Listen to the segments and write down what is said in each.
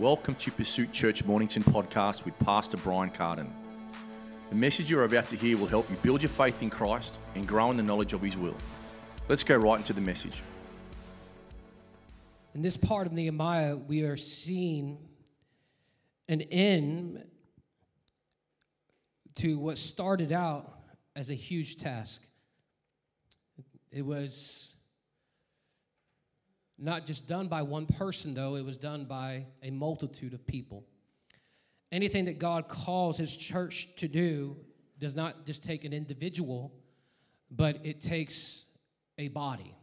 Welcome to Pursuit Church Mornington podcast with Pastor Brian Carden. The message you're about to hear will help you build your faith in Christ and grow in the knowledge of His will. Let's go right into the message. In this part of Nehemiah, we are seeing an end to what started out as a huge task. It was not just done by one person, though, it was done by a multitude of people. Anything that God calls His church to do does not just take an individual, but it takes a body.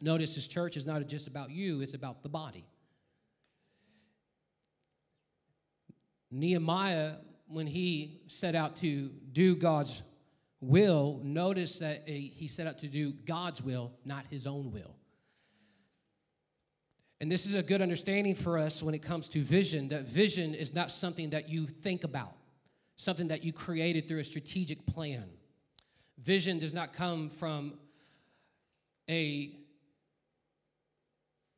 Notice His church is not just about you, it's about the body. Nehemiah, when he set out to do God's will, notice that he set out to do God's will, not his own will. And this is a good understanding for us when it comes to vision that vision is not something that you think about, something that you created through a strategic plan. Vision does not come from a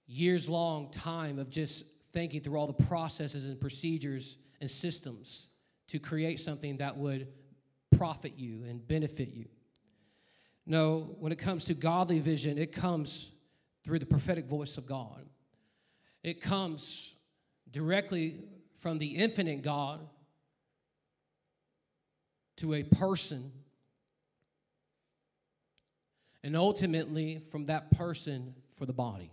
years long time of just thinking through all the processes and procedures and systems to create something that would profit you and benefit you. No, when it comes to godly vision, it comes through the prophetic voice of God. It comes directly from the infinite God to a person, and ultimately from that person for the body.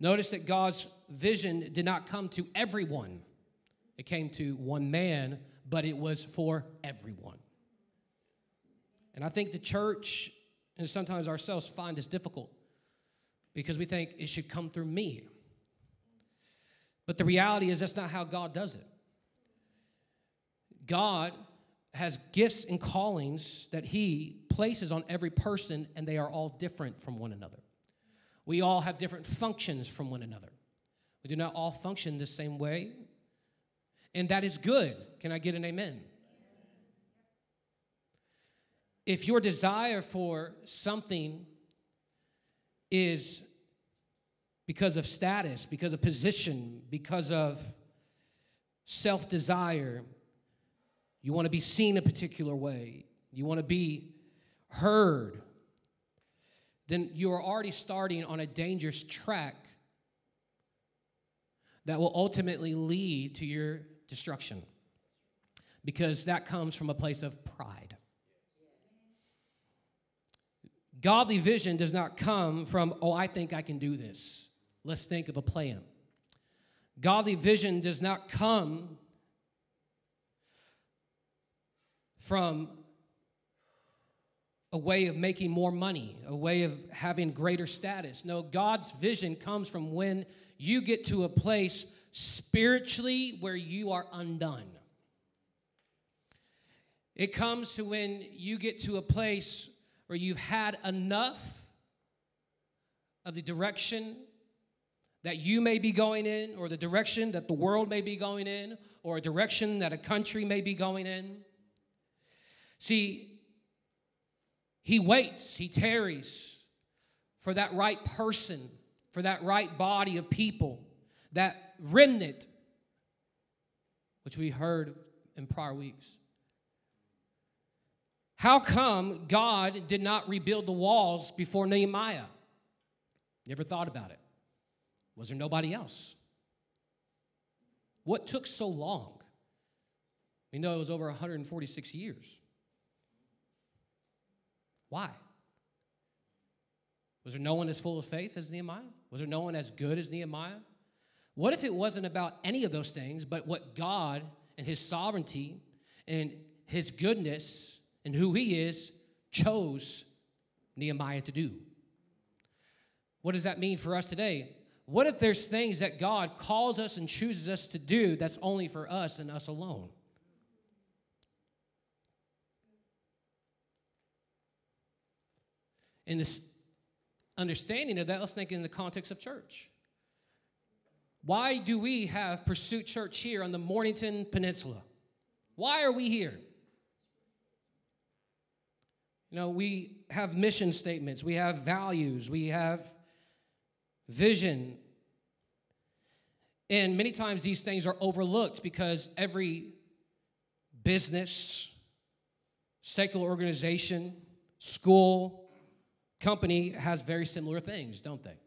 Notice that God's vision did not come to everyone, it came to one man, but it was for everyone. And I think the church and sometimes ourselves find this difficult because we think it should come through me. But the reality is, that's not how God does it. God has gifts and callings that He places on every person, and they are all different from one another. We all have different functions from one another. We do not all function the same way, and that is good. Can I get an amen? If your desire for something is because of status, because of position, because of self desire. You want to be seen a particular way, you want to be heard. Then you are already starting on a dangerous track that will ultimately lead to your destruction because that comes from a place of pride. Godly vision does not come from, oh, I think I can do this. Let's think of a plan. Godly vision does not come from a way of making more money, a way of having greater status. No, God's vision comes from when you get to a place spiritually where you are undone. It comes to when you get to a place where you've had enough of the direction that you may be going in, or the direction that the world may be going in, or a direction that a country may be going in. See, he waits, he tarries for that right person, for that right body of people, that remnant, which we heard in prior weeks. How come God did not rebuild the walls before Nehemiah? Never thought about it. Was there nobody else? What took so long? We know it was over 146 years. Why? Was there no one as full of faith as Nehemiah? Was there no one as good as Nehemiah? What if it wasn't about any of those things, but what God and His sovereignty and His goodness and who He is chose Nehemiah to do? What does that mean for us today? What if there's things that God calls us and chooses us to do that's only for us and us alone? In this understanding of that, let's think in the context of church. Why do we have Pursuit Church here on the Mornington Peninsula? Why are we here? You know, we have mission statements, we have values, we have vision. And many times these things are overlooked because every business, secular organization, school, company has very similar things, don't they?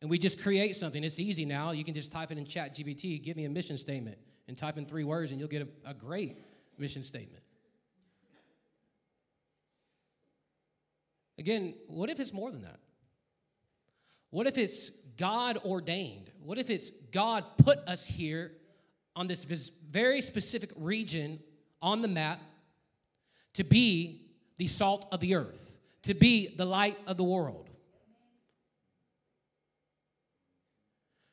And we just create something. It's easy now. You can just type it in ChatGPT, give me a mission statement, and type in three words, and you'll get a, a great mission statement. Again, what if it's more than that? What if it's God ordained? What if it's God put us here on this very specific region on the map to be the salt of the earth, to be the light of the world,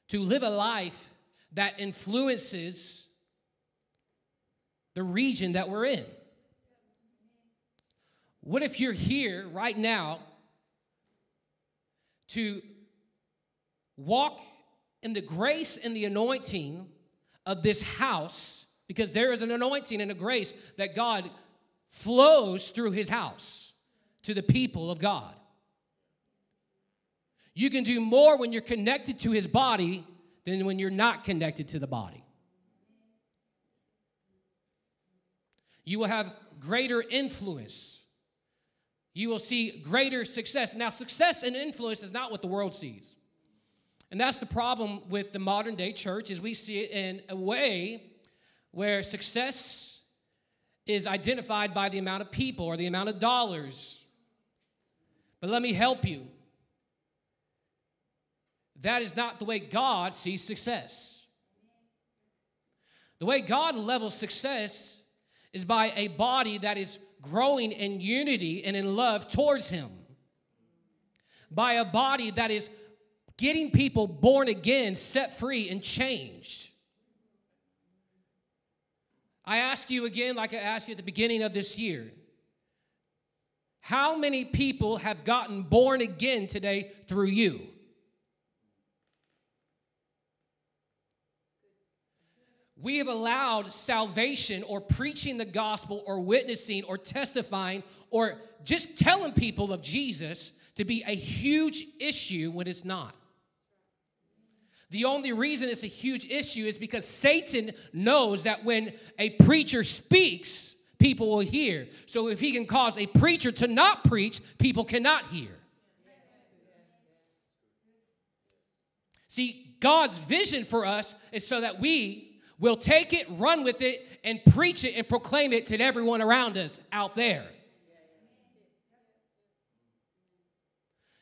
to live a life that influences the region that we're in? What if you're here right now to walk in the grace and the anointing of this house because there is an anointing and a grace that God flows through his house to the people of God. You can do more when you're connected to his body than when you're not connected to the body. You will have greater influence. You will see greater success. Now, success and influence is not what the world sees. And that's the problem with the modern day church is we see it in a way where success is identified by the amount of people or the amount of dollars. But let me help you. That is not the way God sees success. The way God levels success is by a body that is growing in unity and in love towards Him, by a body that is getting people born again, set free, and changed. I ask you again, like I asked you at the beginning of this year how many people have gotten born again today through you? We have allowed salvation or preaching the gospel or witnessing or testifying or just telling people of Jesus to be a huge issue when it's not. The only reason it's a huge issue is because Satan knows that when a preacher speaks, people will hear. So if he can cause a preacher to not preach, people cannot hear. See, God's vision for us is so that we will take it, run with it, and preach it and proclaim it to everyone around us out there.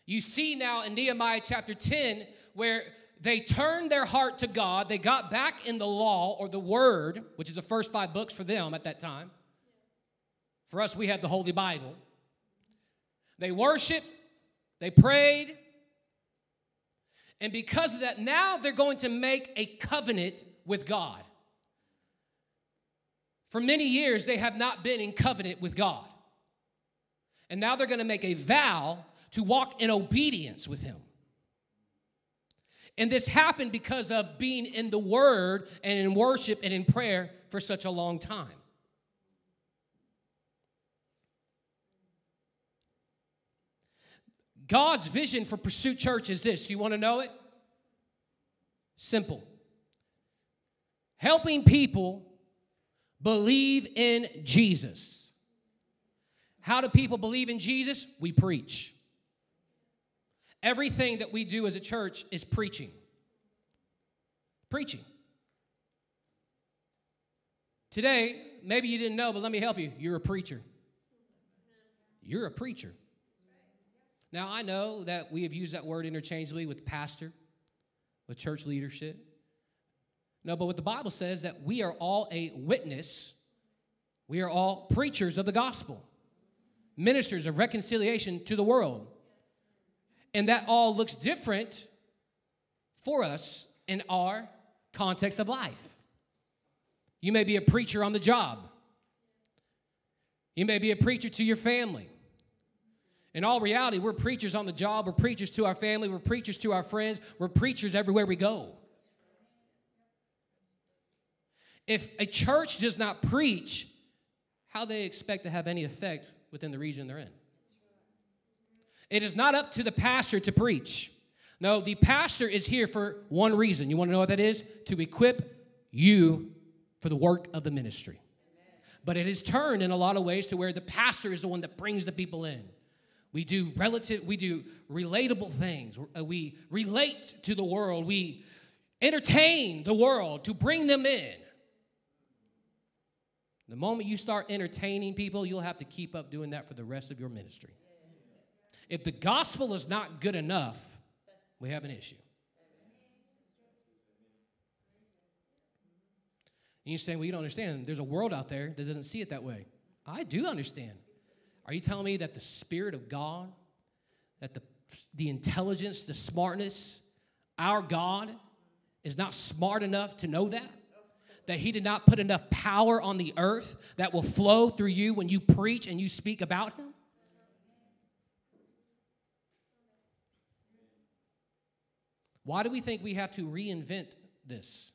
You see now in Nehemiah chapter 10 where they turned their heart to God. They got back in the law or the word, which is the first five books for them at that time. For us, we had the Holy Bible. They worshiped, they prayed, and because of that, now they're going to make a covenant with God. For many years, they have not been in covenant with God. And now they're going to make a vow to walk in obedience with Him. And this happened because of being in the Word and in worship and in prayer for such a long time. God's vision for Pursuit Church is this. You want to know it? Simple. Helping people believe in Jesus. How do people believe in Jesus? We preach. Everything that we do as a church is preaching. Preaching. Today, maybe you didn't know, but let me help you. You're a preacher. You're a preacher. Now, I know that we have used that word interchangeably with pastor, with church leadership. No, but what the Bible says that we are all a witness. We are all preachers of the gospel, ministers of reconciliation to the world. And that all looks different for us in our context of life. You may be a preacher on the job, you may be a preacher to your family. In all reality, we're preachers on the job, we're preachers to our family, we're preachers to our friends, we're preachers everywhere we go. If a church does not preach, how they expect to have any effect within the region they're in? It is not up to the pastor to preach. No, the pastor is here for one reason. You want to know what that is? To equip you for the work of the ministry. But it has turned in a lot of ways to where the pastor is the one that brings the people in. We do relative, we do relatable things. Uh, we relate to the world. We entertain the world to bring them in. The moment you start entertaining people, you'll have to keep up doing that for the rest of your ministry. If the gospel is not good enough, we have an issue. And you say, well, you don't understand. There's a world out there that doesn't see it that way. I do understand. Are you telling me that the Spirit of God, that the, the intelligence, the smartness, our God is not smart enough to know that? That He did not put enough power on the earth that will flow through you when you preach and you speak about Him? Why do we think we have to reinvent this?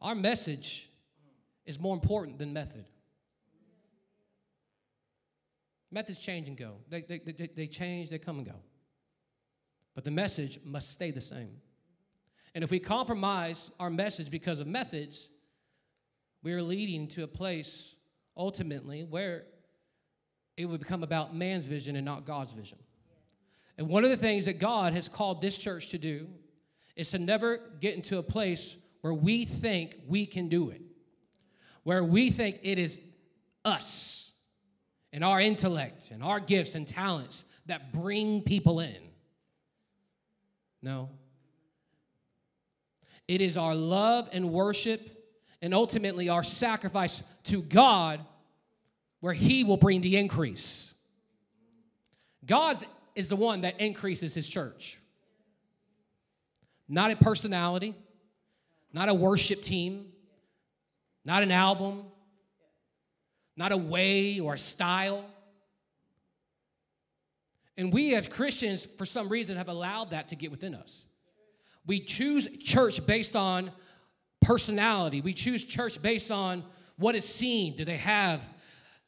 Our message is more important than method. Methods change and go. They, they, they, they change, they come and go. But the message must stay the same. And if we compromise our message because of methods, we are leading to a place ultimately where it would become about man's vision and not God's vision. And one of the things that God has called this church to do is to never get into a place where we think we can do it, where we think it is us and our intellect and our gifts and talents that bring people in. No. It is our love and worship and ultimately our sacrifice to God where He will bring the increase. God is the one that increases His church, not a personality, not a worship team, not an album, not a way or a style. And we as Christians, for some reason, have allowed that to get within us. We choose church based on personality. We choose church based on what is seen. Do they have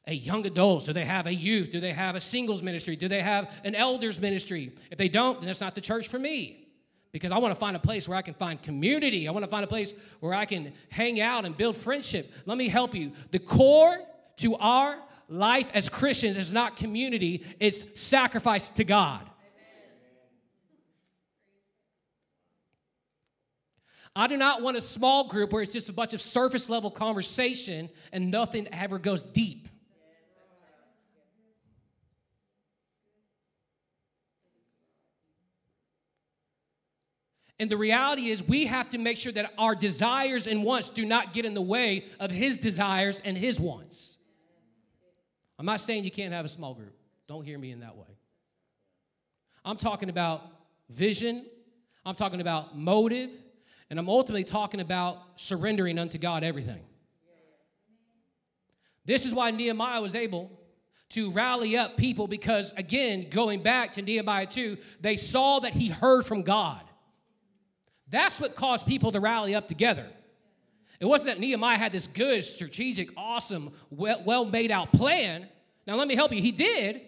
a young adults? Do they have a youth? Do they have a singles ministry? Do they have an elders ministry? If they don't, then that's not the church for me. Because I want to find a place where I can find community. I want to find a place where I can hang out and build friendship. Let me help you. The core to our life as Christians is not community, it's sacrifice to God. I do not want a small group where it's just a bunch of surface level conversation and nothing ever goes deep. And the reality is, we have to make sure that our desires and wants do not get in the way of His desires and His wants. I'm not saying you can't have a small group. Don't hear me in that way. I'm talking about vision, I'm talking about motive, and I'm ultimately talking about surrendering unto God everything. This is why Nehemiah was able to rally up people because, again, going back to Nehemiah 2, they saw that he heard from God. That's what caused people to rally up together. It wasn't that Nehemiah had this good, strategic, awesome, well made out plan. Now, let me help you. He did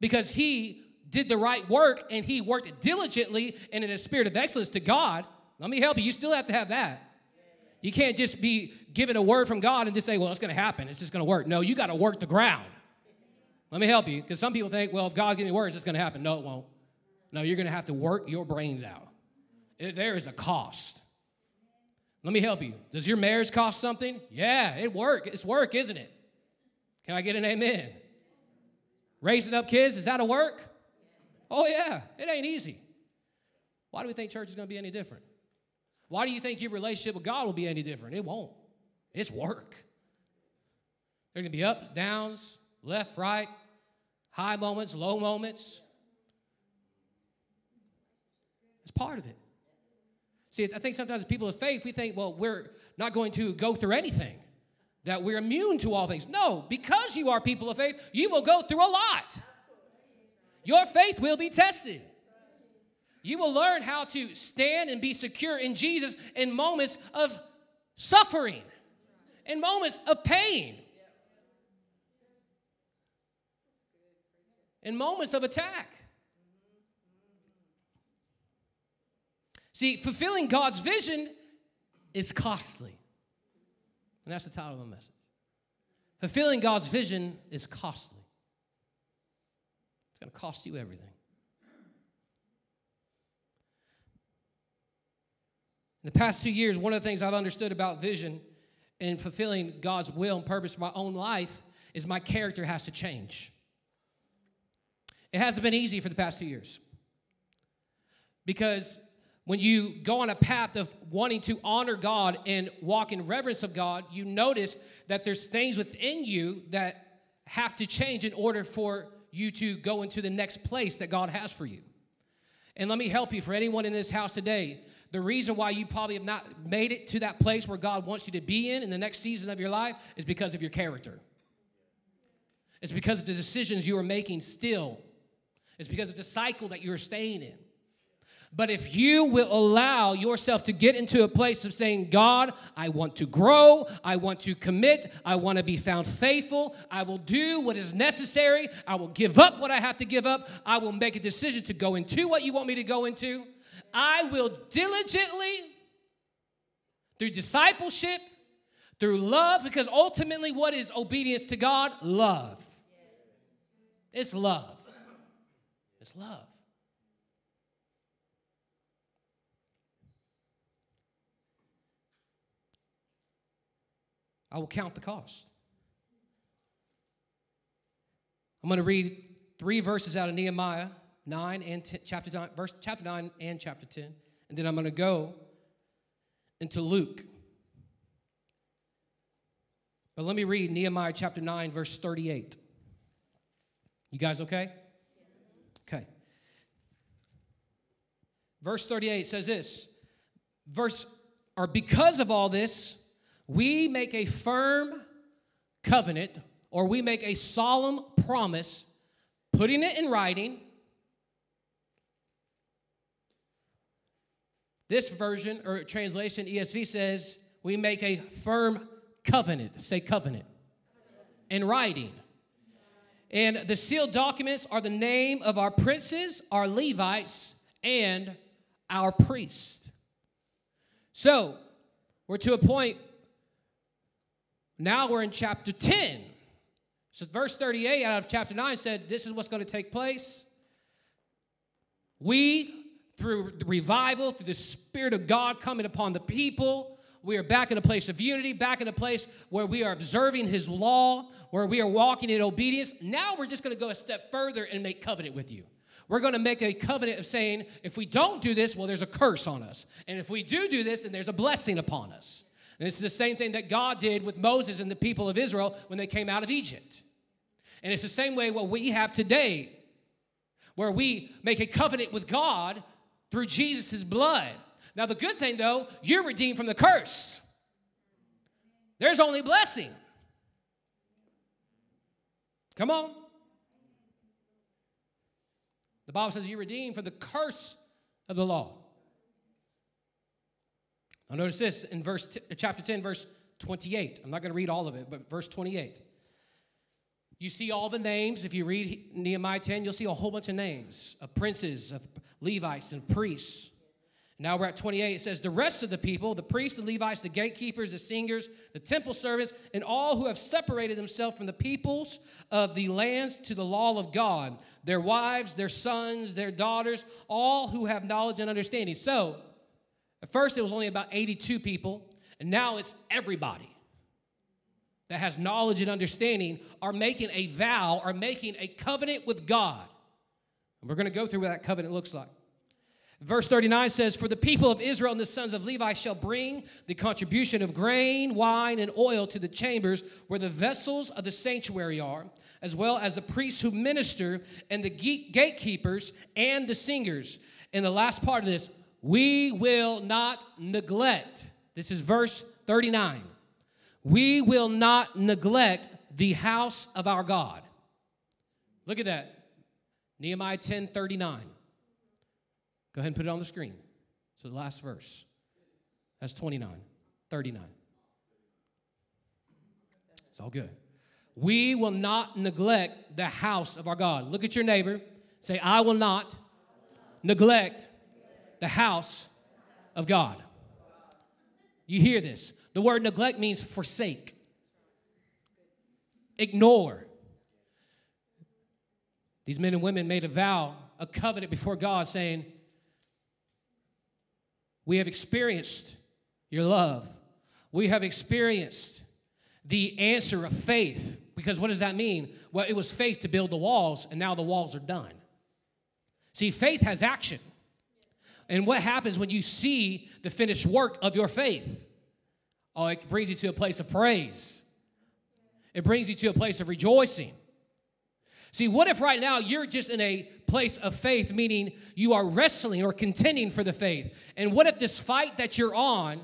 because he did the right work and he worked diligently and in a spirit of excellence to God. Let me help you. You still have to have that. You can't just be given a word from God and just say, well, it's going to happen. It's just going to work. No, you got to work the ground. Let me help you because some people think, well, if God gives me words, it's going to happen. No, it won't. No, you're going to have to work your brains out. It, there is a cost. Let me help you. Does your marriage cost something? Yeah, it work. It's work, isn't it? Can I get an amen? Raising up kids, is that a work? Oh yeah, it ain't easy. Why do we think church is going to be any different? Why do you think your relationship with God will be any different? It won't. It's work. There's going to be ups, downs, left, right, high moments, low moments. It's part of it. See, I think sometimes people of faith, we think, well, we're not going to go through anything, that we're immune to all things. No, because you are people of faith, you will go through a lot. Your faith will be tested. You will learn how to stand and be secure in Jesus in moments of suffering, in moments of pain. in moments of attack. See, fulfilling God's vision is costly. And that's the title of the message. Fulfilling God's vision is costly. It's going to cost you everything. In the past two years, one of the things I've understood about vision and fulfilling God's will and purpose for my own life is my character has to change. It hasn't been easy for the past two years. Because when you go on a path of wanting to honor God and walk in reverence of God, you notice that there's things within you that have to change in order for you to go into the next place that God has for you. And let me help you for anyone in this house today the reason why you probably have not made it to that place where God wants you to be in in the next season of your life is because of your character. It's because of the decisions you are making still. It's because of the cycle that you're staying in. But if you will allow yourself to get into a place of saying, God, I want to grow, I want to commit, I want to be found faithful, I will do what is necessary, I will give up what I have to give up, I will make a decision to go into what you want me to go into, I will diligently, through discipleship, through love, because ultimately, what is obedience to God? Love. It's love. It's love. I will count the cost. I'm going to read three verses out of Nehemiah 9 and 10, chapter 9, verse, chapter 9 and chapter 10. And then I'm going to go into Luke. But let me read Nehemiah chapter 9, verse 38. You guys okay? Okay. Verse 38 says this verse or because of all this we make a firm covenant or we make a solemn promise putting it in writing This version or translation, ESV says, we make a firm covenant. Say covenant. In writing. And the sealed documents are the name of our princes, our Levites, and our priests. So, we're to a point, now we're in chapter 10. So, verse 38 out of chapter 9 said, This is what's going to take place. We through the revival, through the Spirit of God coming upon the people. We are back in a place of unity, back in a place where we are observing His law, where we are walking in obedience. Now we're just going to go a step further and make covenant with you. We're going to make a covenant of saying, if we don't do this, well, there's a curse on us. And if we do do this, then there's a blessing upon us. And is the same thing that God did with Moses and the people of Israel when they came out of Egypt. And it's the same way what we have today, where we make a covenant with God through Jesus' blood. Now, the good thing though, you're redeemed from the curse. There's only blessing. Come on. The Bible says you're redeemed from the curse of the law. Now, notice this in verse t- chapter 10, verse 28. I'm not going to read all of it, but verse 28. You see all the names. If you read Nehemiah 10, you'll see a whole bunch of names of princes, of Levites, and priests. Now we're at 28. It says, The rest of the people, the priests, the Levites, the gatekeepers, the singers, the temple servants, and all who have separated themselves from the peoples of the lands to the law of God, their wives, their sons, their daughters, all who have knowledge and understanding. So, at first it was only about 82 people, and now it's everybody that has knowledge and understanding are making a vow, are making a covenant with God. And we're going to go through what that covenant looks like. Verse 39 says, For the people of Israel and the sons of Levi shall bring the contribution of grain, wine, and oil to the chambers where the vessels of the sanctuary are, as well as the priests who minister, and the gatekeepers and the singers. In the last part of this, we will not neglect. This is verse 39 we will not neglect the house of our God. Look at that. Nehemiah 10 39. Go ahead and put it on the screen. So the last verse. That's 29, 39. It's all good. We will not neglect the house of our God. Look at your neighbor. Say, I will not neglect the house of God. You hear this? The word neglect means forsake, ignore. These men and women made a vow, a covenant before God, saying, We have experienced your love. We have experienced the answer of faith. Because what does that mean? Well, it was faith to build the walls, and now the walls are done. See, faith has action. And what happens when you see the finished work of your faith? Oh, it brings you to a place of praise. It brings you to a place of rejoicing. See, what if right now you're just in a place of faith, meaning you are wrestling or contending for the faith? And what if this fight that you're on,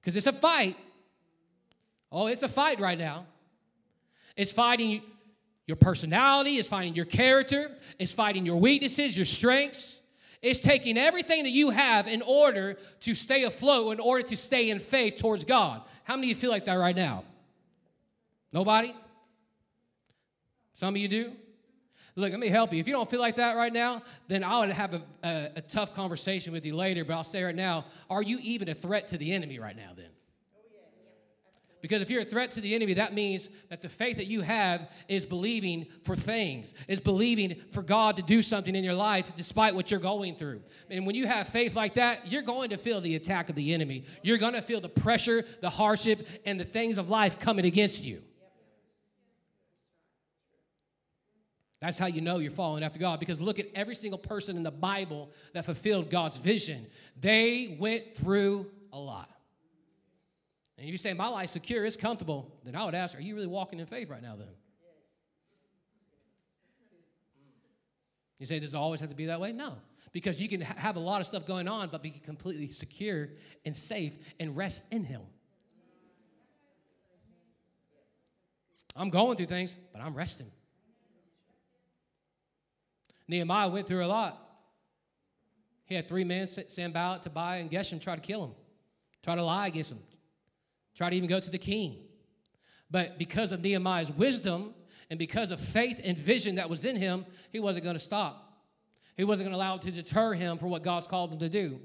because it's a fight, oh, it's a fight right now, it's fighting your personality, it's fighting your character, it's fighting your weaknesses, your strengths. It's taking everything that you have in order to stay afloat, in order to stay in faith towards God. How many of you feel like that right now? Nobody? Some of you do? Look, let me help you. If you don't feel like that right now, then I would have a, a, a tough conversation with you later, but I'll say right now, are you even a threat to the enemy right now then? Because if you're a threat to the enemy, that means that the faith that you have is believing for things, is believing for God to do something in your life despite what you're going through. And when you have faith like that, you're going to feel the attack of the enemy. You're going to feel the pressure, the hardship, and the things of life coming against you. That's how you know you're following after God because look at every single person in the Bible that fulfilled God's vision. They went through a lot. And if you say, My life's secure, it's comfortable, then I would ask, Are you really walking in faith right now then? You say, Does it always have to be that way? No. Because you can ha- have a lot of stuff going on, but be completely secure and safe and rest in Him. I'm going through things, but I'm resting. Nehemiah went through a lot. He had three men, Sanballat, Tobiah, and Geshem, try to kill him, try to lie against him, Try to even go to the king. But because of Nehemiah's wisdom and because of faith and vision that was in him, he wasn't going to stop. He wasn't going to allow it to deter him for what God's called him to do.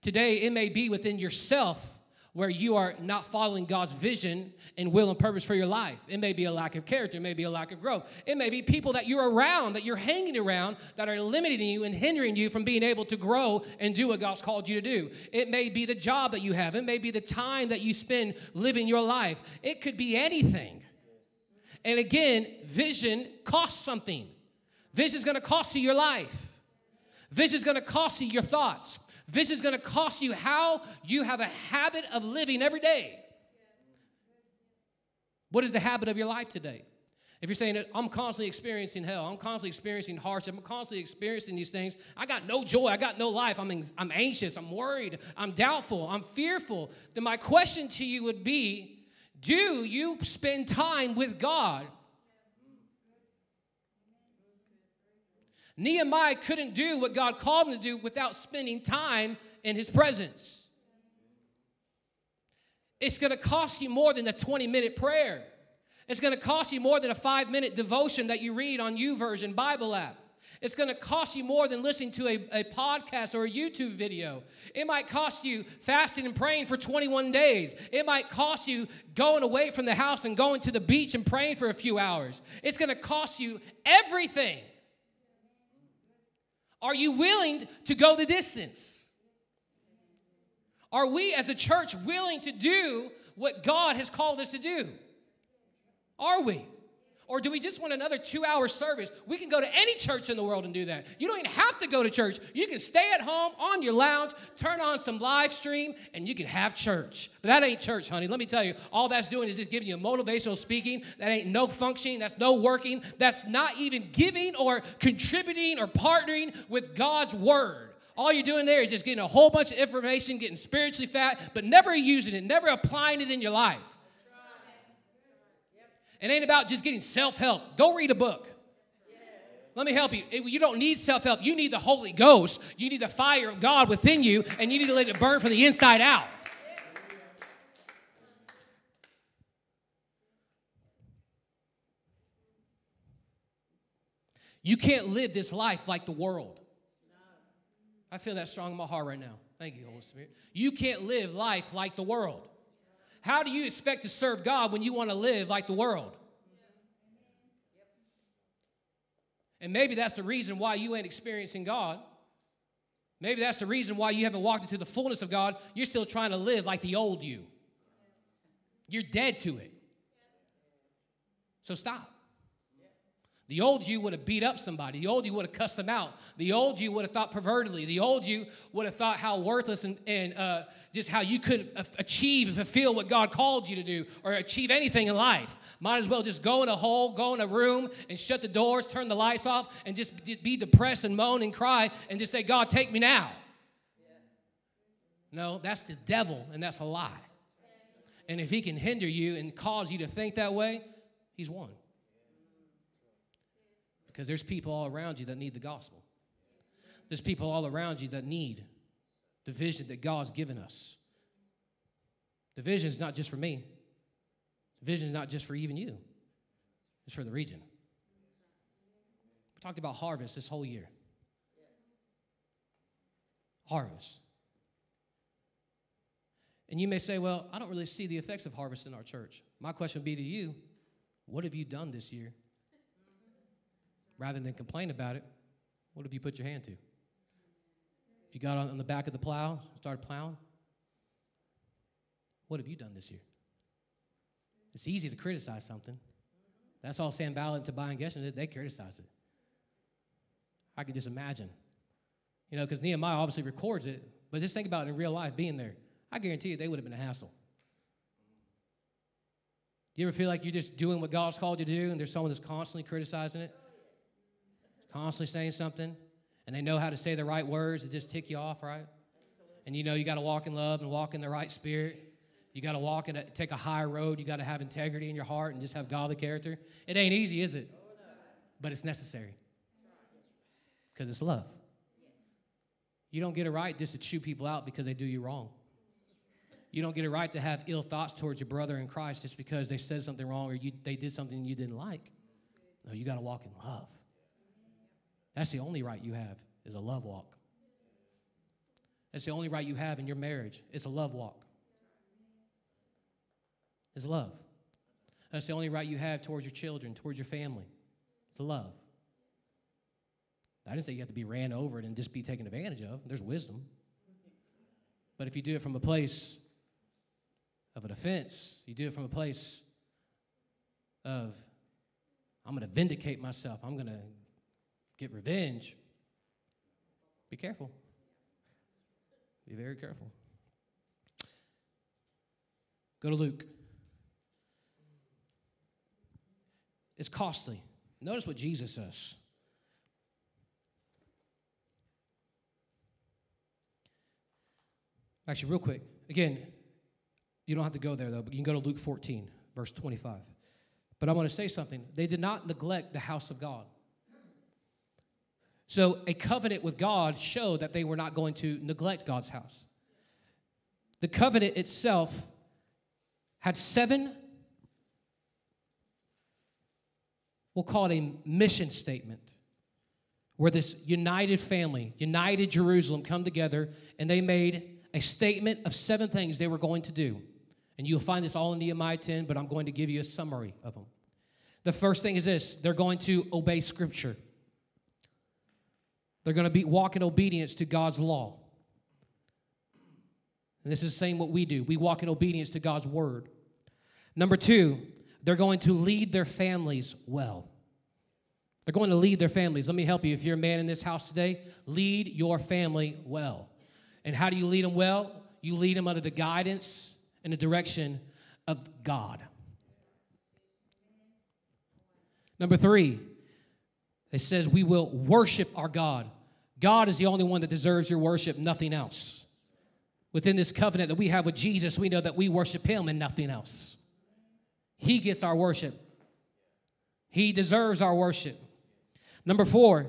Today, it may be within yourself where you are not following God's vision and will and purpose for your life. It may be a lack of character, it may be a lack of growth. It may be people that you're around, that you're hanging around, that are limiting you and hindering you from being able to grow and do what God's called you to do. It may be the job that you have, it may be the time that you spend living your life. It could be anything. And again, vision costs something. Vision is going to cost you your life. Vision is going to cost you your thoughts. Vision is going to cost you how you have a habit of living every day. What is the habit of your life today? If you're saying I'm constantly experiencing hell, I'm constantly experiencing hardship, I'm constantly experiencing these things, I got no joy, I got no life, I'm, I'm anxious, I'm worried, I'm doubtful, I'm fearful, then my question to you would be do you spend time with God Nehemiah couldn't do what God called him to do without spending time in his presence. It's going to cost you more than a 20 minute prayer. It's going to cost you more than a five minute devotion that you read on YouVersion Bible app. It's going to cost you more than listening to a, a podcast or a YouTube video. It might cost you fasting and praying for 21 days. It might cost you going away from the house and going to the beach and praying for a few hours. It's going to cost you everything. Are you willing to go the distance? Are we as a church willing to do what God has called us to do? Are we? Or do we just want another two hour service? We can go to any church in the world and do that. You don't even have to go to church. You can stay at home on your lounge, turn on some live stream, and you can have church. But that ain't church, honey. Let me tell you, all that's doing is just giving you motivational speaking. That ain't no functioning. That's no working. That's not even giving or contributing or partnering with God's word. All you're doing there is just getting a whole bunch of information, getting spiritually fat, but never using it, never applying it in your life. It ain't about just getting self help. Go read a book. Let me help you. You don't need self help. You need the Holy Ghost. You need the fire of God within you, and you need to let it burn from the inside out. You can't live this life like the world. I feel that strong in my heart right now. Thank you, Holy Spirit. You can't live life like the world. How do you expect to serve God when you want to live like the world? And maybe that's the reason why you ain't experiencing God. Maybe that's the reason why you haven't walked into the fullness of God. You're still trying to live like the old you. You're dead to it. So stop. The old you would have beat up somebody. The old you would have cussed them out. The old you would have thought pervertedly. The old you would have thought how worthless and, and uh, just how you could achieve and fulfill what God called you to do or achieve anything in life. Might as well just go in a hole, go in a room and shut the doors, turn the lights off, and just be depressed and moan and cry and just say, God, take me now. No, that's the devil and that's a lie. And if he can hinder you and cause you to think that way, he's won. Because there's people all around you that need the gospel. There's people all around you that need the vision that God's given us. The vision is not just for me, the vision is not just for even you, it's for the region. We talked about harvest this whole year. Harvest. And you may say, well, I don't really see the effects of harvest in our church. My question would be to you what have you done this year rather than complain about it, what have you put your hand to? If you got on the back of the plow, started plowing, what have you done this year? It's easy to criticize something. That's all Sanballat and Tobiah and Geshem did. They criticized it. I could just imagine. You know, because Nehemiah obviously records it, but just think about it in real life being there. I guarantee you they would have been a hassle. Do you ever feel like you're just doing what God's called you to do and there's someone that's constantly criticizing it? Constantly saying something, and they know how to say the right words that just tick you off, right? And you know you got to walk in love and walk in the right spirit. You got to walk and take a high road. You got to have integrity in your heart and just have godly character. It ain't easy, is it? But it's necessary because it's love. You don't get it right just to chew people out because they do you wrong. You don't get it right to have ill thoughts towards your brother in Christ just because they said something wrong or you, they did something you didn't like. No, you got to walk in love. That's the only right you have is a love walk. That's the only right you have in your marriage. It's a love walk. It's love. That's the only right you have towards your children, towards your family. It's love. I didn't say you have to be ran over and just be taken advantage of. There's wisdom. But if you do it from a place of an offense, you do it from a place of, I'm going to vindicate myself. I'm going to get revenge, be careful. Be very careful. Go to Luke. It's costly. Notice what Jesus says. Actually, real quick. Again, you don't have to go there though, but you can go to Luke 14, verse 25. But I want to say something. They did not neglect the house of God. So a covenant with God showed that they were not going to neglect God's house. The covenant itself had seven, we'll call it a mission statement, where this united family, united Jerusalem, come together and they made a statement of seven things they were going to do. And you'll find this all in Nehemiah 10, but I'm going to give you a summary of them. The first thing is this they're going to obey Scripture. They're going to be walk in obedience to God's law. And this is the same what we do. We walk in obedience to God's word. Number two, they're going to lead their families well. They're going to lead their families. Let me help you. If you're a man in this house today, lead your family well. And how do you lead them well? You lead them under the guidance and the direction of God. Number three, it says we will worship our God God is the only one that deserves your worship, nothing else. Within this covenant that we have with Jesus, we know that we worship Him and nothing else. He gets our worship, He deserves our worship. Number four,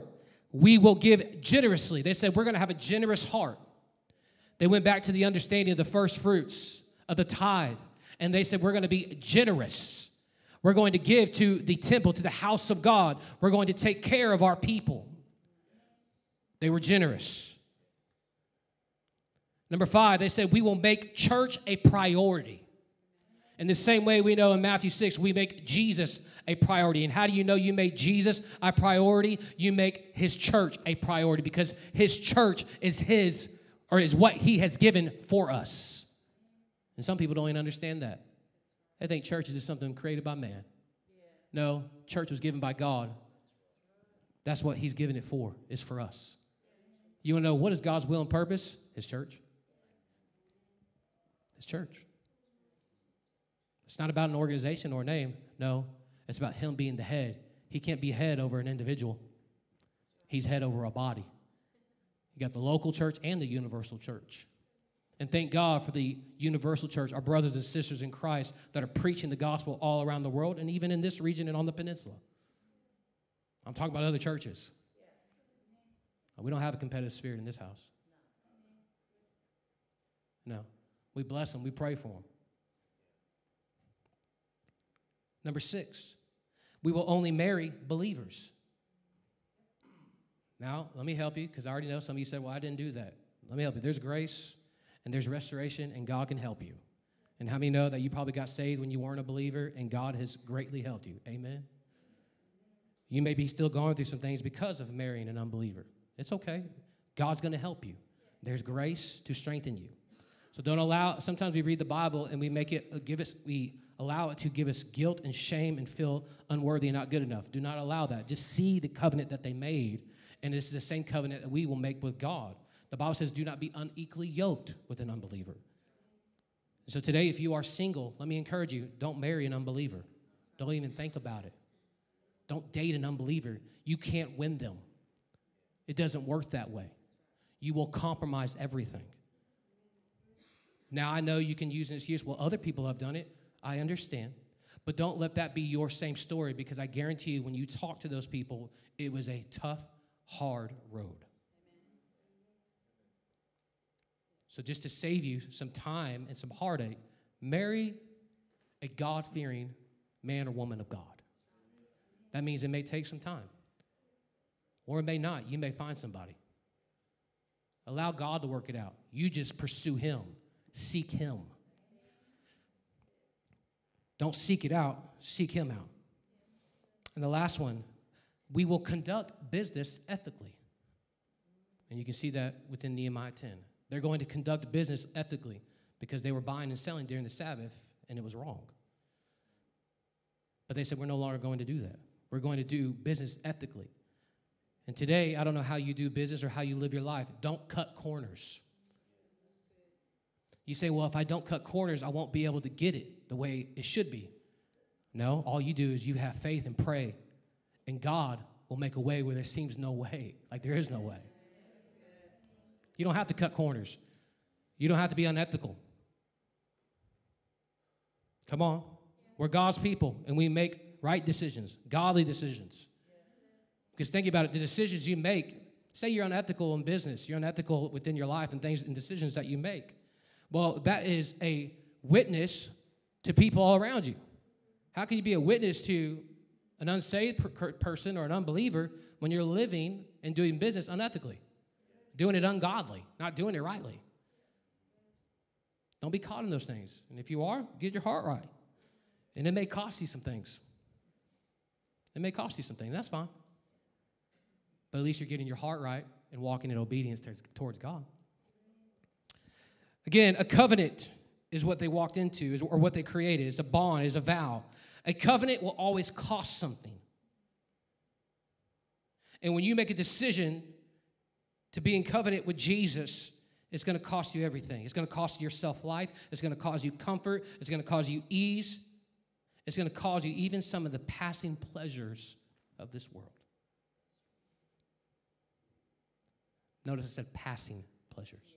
we will give generously. They said, We're going to have a generous heart. They went back to the understanding of the first fruits, of the tithe, and they said, We're going to be generous. We're going to give to the temple, to the house of God. We're going to take care of our people. They were generous. Number five, they said, We will make church a priority. In the same way, we know in Matthew 6, we make Jesus a priority. And how do you know you make Jesus a priority? You make his church a priority because his church is his or is what he has given for us. And some people don't even understand that. They think church is just something created by man. No, church was given by God. That's what he's given it for, is for us. You want to know what is God's will and purpose? His church. His church. It's not about an organization or a name. No, it's about him being the head. He can't be head over an individual, he's head over a body. You got the local church and the universal church. And thank God for the universal church, our brothers and sisters in Christ that are preaching the gospel all around the world and even in this region and on the peninsula. I'm talking about other churches. Uh, we don't have a competitive spirit in this house. No. We bless them, we pray for them. Number six, we will only marry believers. Now, let me help you because I already know some of you said, Well, I didn't do that. Let me help you. There's grace and there's restoration, and God can help you. And how many know that you probably got saved when you weren't a believer and God has greatly helped you? Amen. You may be still going through some things because of marrying an unbeliever. It's okay. God's going to help you. There's grace to strengthen you. So don't allow, sometimes we read the Bible and we make it, uh, give us, we allow it to give us guilt and shame and feel unworthy and not good enough. Do not allow that. Just see the covenant that they made, and is the same covenant that we will make with God. The Bible says, do not be unequally yoked with an unbeliever. So today, if you are single, let me encourage you don't marry an unbeliever. Don't even think about it. Don't date an unbeliever. You can't win them. It doesn't work that way. You will compromise everything. Now, I know you can use an excuse, well, other people have done it. I understand. But don't let that be your same story because I guarantee you, when you talk to those people, it was a tough, hard road. So, just to save you some time and some heartache, marry a God fearing man or woman of God. That means it may take some time, or it may not. You may find somebody. Allow God to work it out. You just pursue Him, seek Him. Don't seek it out, seek Him out. And the last one, we will conduct business ethically. And you can see that within Nehemiah 10. They're going to conduct business ethically because they were buying and selling during the Sabbath and it was wrong. But they said, We're no longer going to do that. We're going to do business ethically. And today, I don't know how you do business or how you live your life. Don't cut corners. You say, well, if I don't cut corners, I won't be able to get it the way it should be. No, all you do is you have faith and pray, and God will make a way where there seems no way, like there is no way. You don't have to cut corners, you don't have to be unethical. Come on. We're God's people, and we make right decisions, godly decisions. Because think about it the decisions you make, say you're unethical in business, you're unethical within your life and things and decisions that you make. Well, that is a witness to people all around you. How can you be a witness to an unsaved per- person or an unbeliever when you're living and doing business unethically? Doing it ungodly, not doing it rightly. Don't be caught in those things. And if you are, get your heart right. And it may cost you some things. It may cost you something. That's fine. But at least you're getting your heart right and walking in obedience towards God. Again, a covenant is what they walked into, or what they created. It's a bond, it's a vow. A covenant will always cost something. And when you make a decision to be in covenant with Jesus, it's going to cost you everything. It's going to cost you your self life. It's going to cause you comfort. It's going to cause you ease. It's going to cause you even some of the passing pleasures of this world. Notice I said passing pleasures.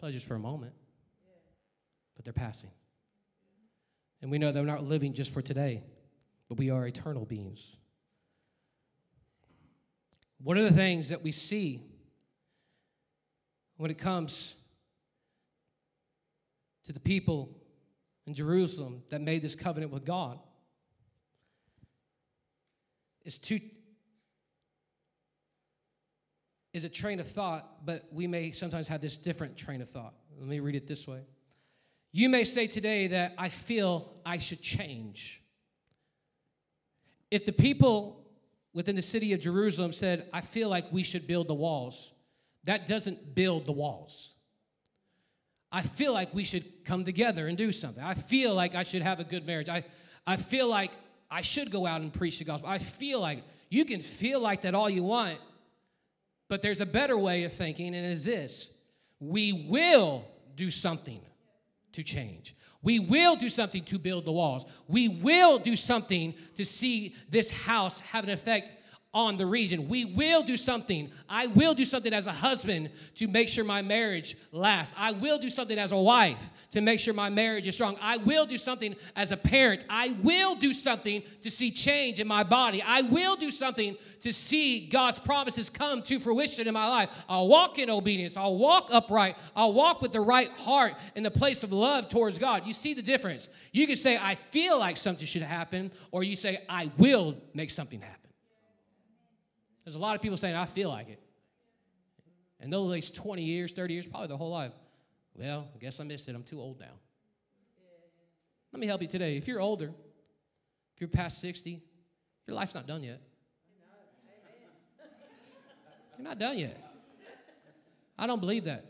Pleasures for a moment, but they're passing. And we know that we're not living just for today, but we are eternal beings. One of the things that we see when it comes to the people in Jerusalem that made this covenant with God. is two is a train of thought, but we may sometimes have this different train of thought. Let me read it this way. You may say today that I feel I should change. If the people within the city of Jerusalem said, I feel like we should build the walls, that doesn't build the walls. I feel like we should come together and do something. I feel like I should have a good marriage. I, I feel like I should go out and preach the gospel. I feel like you can feel like that all you want, but there's a better way of thinking, and it is this we will do something to change. We will do something to build the walls. We will do something to see this house have an effect on the region. We will do something. I will do something as a husband to make sure my marriage lasts. I will do something as a wife to make sure my marriage is strong. I will do something as a parent. I will do something to see change in my body. I will do something to see God's promises come to fruition in my life. I'll walk in obedience. I'll walk upright. I'll walk with the right heart in the place of love towards God. You see the difference. You can say, I feel like something should happen, or you say, I will make something happen. There's a lot of people saying, I feel like it. And those least 20 years, 30 years, probably their whole life. Well, I guess I missed it. I'm too old now. Let me help you today. If you're older, if you're past 60, your life's not done yet. You're not done yet. I don't believe that.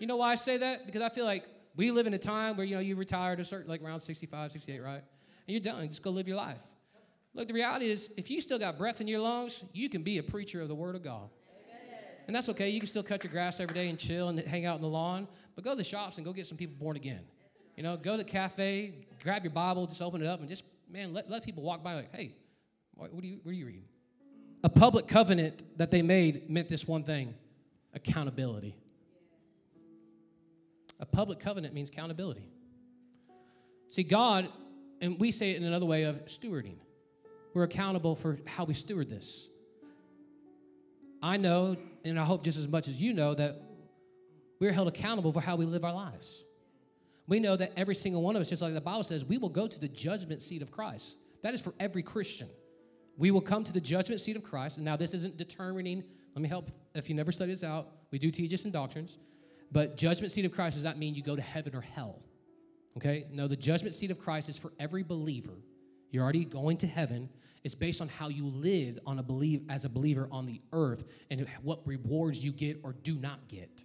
You know why I say that? Because I feel like we live in a time where you know you retired a certain like around 65, 68, right? And you're done. Just go live your life. Look, the reality is, if you still got breath in your lungs, you can be a preacher of the Word of God. And that's okay. You can still cut your grass every day and chill and hang out in the lawn, but go to the shops and go get some people born again. You know, go to the cafe, grab your Bible, just open it up, and just, man, let, let people walk by like, hey, what, are you, what are you reading? A public covenant that they made meant this one thing accountability. A public covenant means accountability. See, God, and we say it in another way of stewarding. We're accountable for how we steward this. I know, and I hope just as much as you know, that we're held accountable for how we live our lives. We know that every single one of us, just like the Bible says, we will go to the judgment seat of Christ. That is for every Christian. We will come to the judgment seat of Christ. And now, this isn't determining, let me help, if you never study this out, we do teach this in doctrines. But judgment seat of Christ does not mean you go to heaven or hell. Okay? No, the judgment seat of Christ is for every believer. You're already going to heaven, it's based on how you lived on a believe as a believer on the earth and what rewards you get or do not get.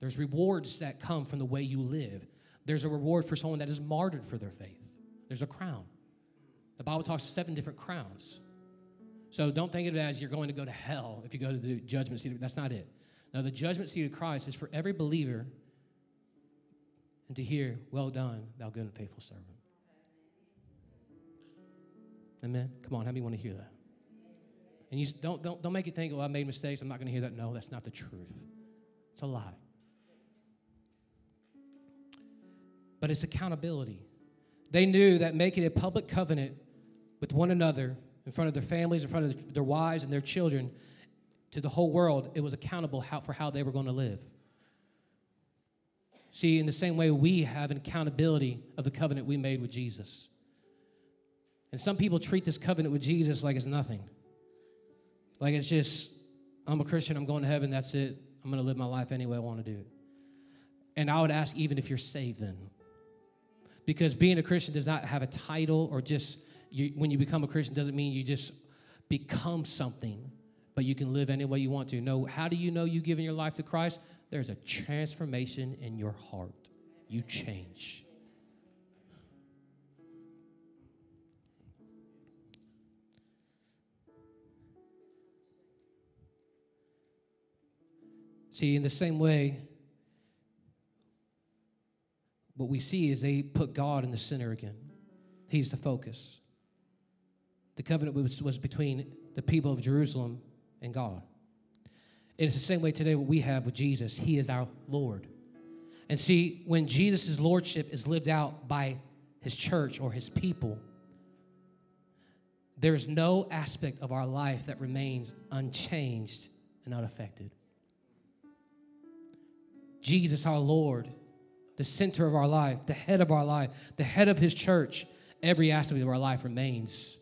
There's rewards that come from the way you live. There's a reward for someone that is martyred for their faith. There's a crown. The Bible talks of seven different crowns. So don't think of it as you're going to go to hell if you go to the judgment seat. That's not it. Now, the judgment seat of Christ is for every believer and to hear, Well done, thou good and faithful servant. Amen. Come on, how many want to hear that? And you don't, don't, don't make you think, oh, I made mistakes. I'm not going to hear that. No, that's not the truth. It's a lie. But it's accountability. They knew that making a public covenant with one another in front of their families, in front of their wives and their children, to the whole world, it was accountable how, for how they were going to live. See, in the same way, we have an accountability of the covenant we made with Jesus. And some people treat this covenant with Jesus like it's nothing. Like it's just, I'm a Christian, I'm going to heaven, that's it. I'm going to live my life any way I want to do it. And I would ask, even if you're saved, then. Because being a Christian does not have a title or just, you, when you become a Christian, doesn't mean you just become something, but you can live any way you want to. No, how do you know you've given your life to Christ? There's a transformation in your heart. You change. See, in the same way, what we see is they put God in the center again. He's the focus. The covenant was, was between the people of Jerusalem and God. And it's the same way today what we have with Jesus. He is our Lord. And see, when Jesus' lordship is lived out by his church or his people, there's no aspect of our life that remains unchanged and unaffected. Jesus, our Lord, the center of our life, the head of our life, the head of his church, every aspect of our life remains.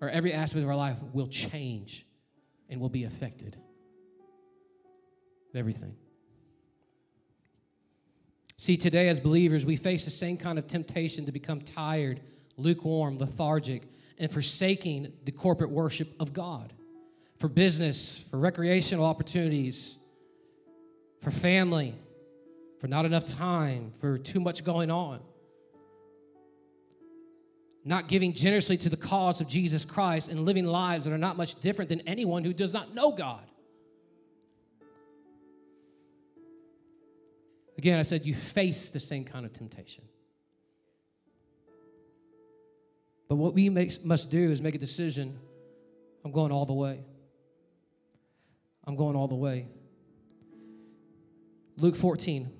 Or every aspect of our life will change and will be affected. Everything. See, today as believers, we face the same kind of temptation to become tired, lukewarm, lethargic, and forsaking the corporate worship of God for business, for recreational opportunities, for family, for not enough time, for too much going on. Not giving generously to the cause of Jesus Christ and living lives that are not much different than anyone who does not know God. Again, I said you face the same kind of temptation. But what we must do is make a decision I'm going all the way. I'm going all the way. Luke 14.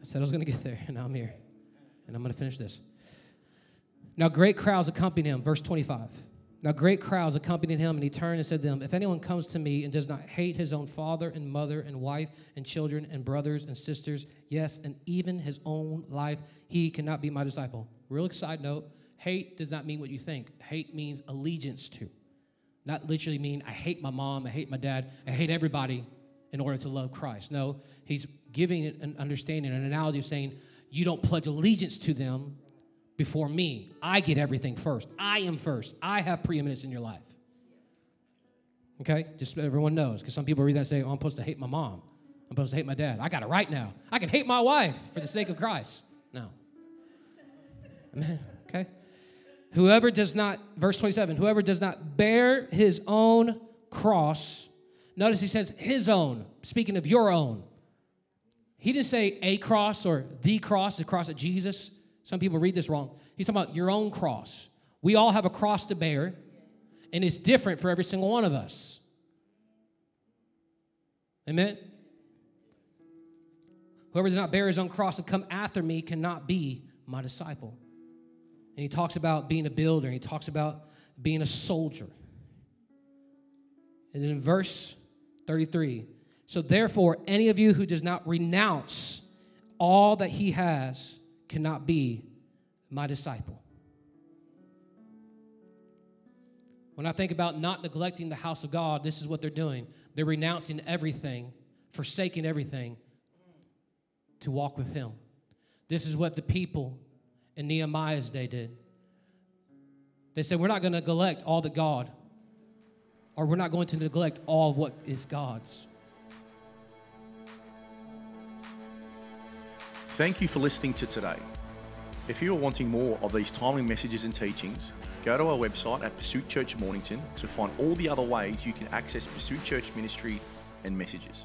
I said I was going to get there, and now I'm here. And I'm going to finish this. Now, great crowds accompanied him. Verse 25. Now, great crowds accompanied him, and he turned and said to them, If anyone comes to me and does not hate his own father and mother and wife and children and brothers and sisters, yes, and even his own life, he cannot be my disciple. Real side note hate does not mean what you think, hate means allegiance to. Not literally mean I hate my mom, I hate my dad, I hate everybody in order to love Christ. No, he's giving an understanding, an analogy of saying, you don't pledge allegiance to them before me. I get everything first. I am first. I have preeminence in your life. Okay? Just so everyone knows, because some people read that and say, oh, I'm supposed to hate my mom. I'm supposed to hate my dad. I got it right now. I can hate my wife for the sake of Christ. No. Amen. Okay? Whoever does not, verse 27, whoever does not bear his own cross, notice he says his own, speaking of your own. He didn't say a cross or the cross, the cross of Jesus. Some people read this wrong. He's talking about your own cross. We all have a cross to bear, and it's different for every single one of us. Amen? Whoever does not bear his own cross and come after me cannot be my disciple. And he talks about being a builder, and he talks about being a soldier. And then in verse 33, so therefore, any of you who does not renounce all that he has cannot be my disciple. When I think about not neglecting the house of God, this is what they're doing. They're renouncing everything, forsaking everything to walk with him. This is what the people in Nehemiah's day did. They said, We're not going to neglect all the God, or we're not going to neglect all of what is God's. Thank you for listening to today. If you are wanting more of these timely messages and teachings, go to our website at Pursuit Church Mornington to find all the other ways you can access Pursuit Church ministry and messages.